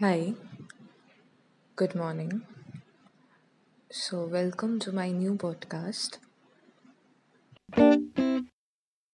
Hi, good morning. So, welcome to my new podcast.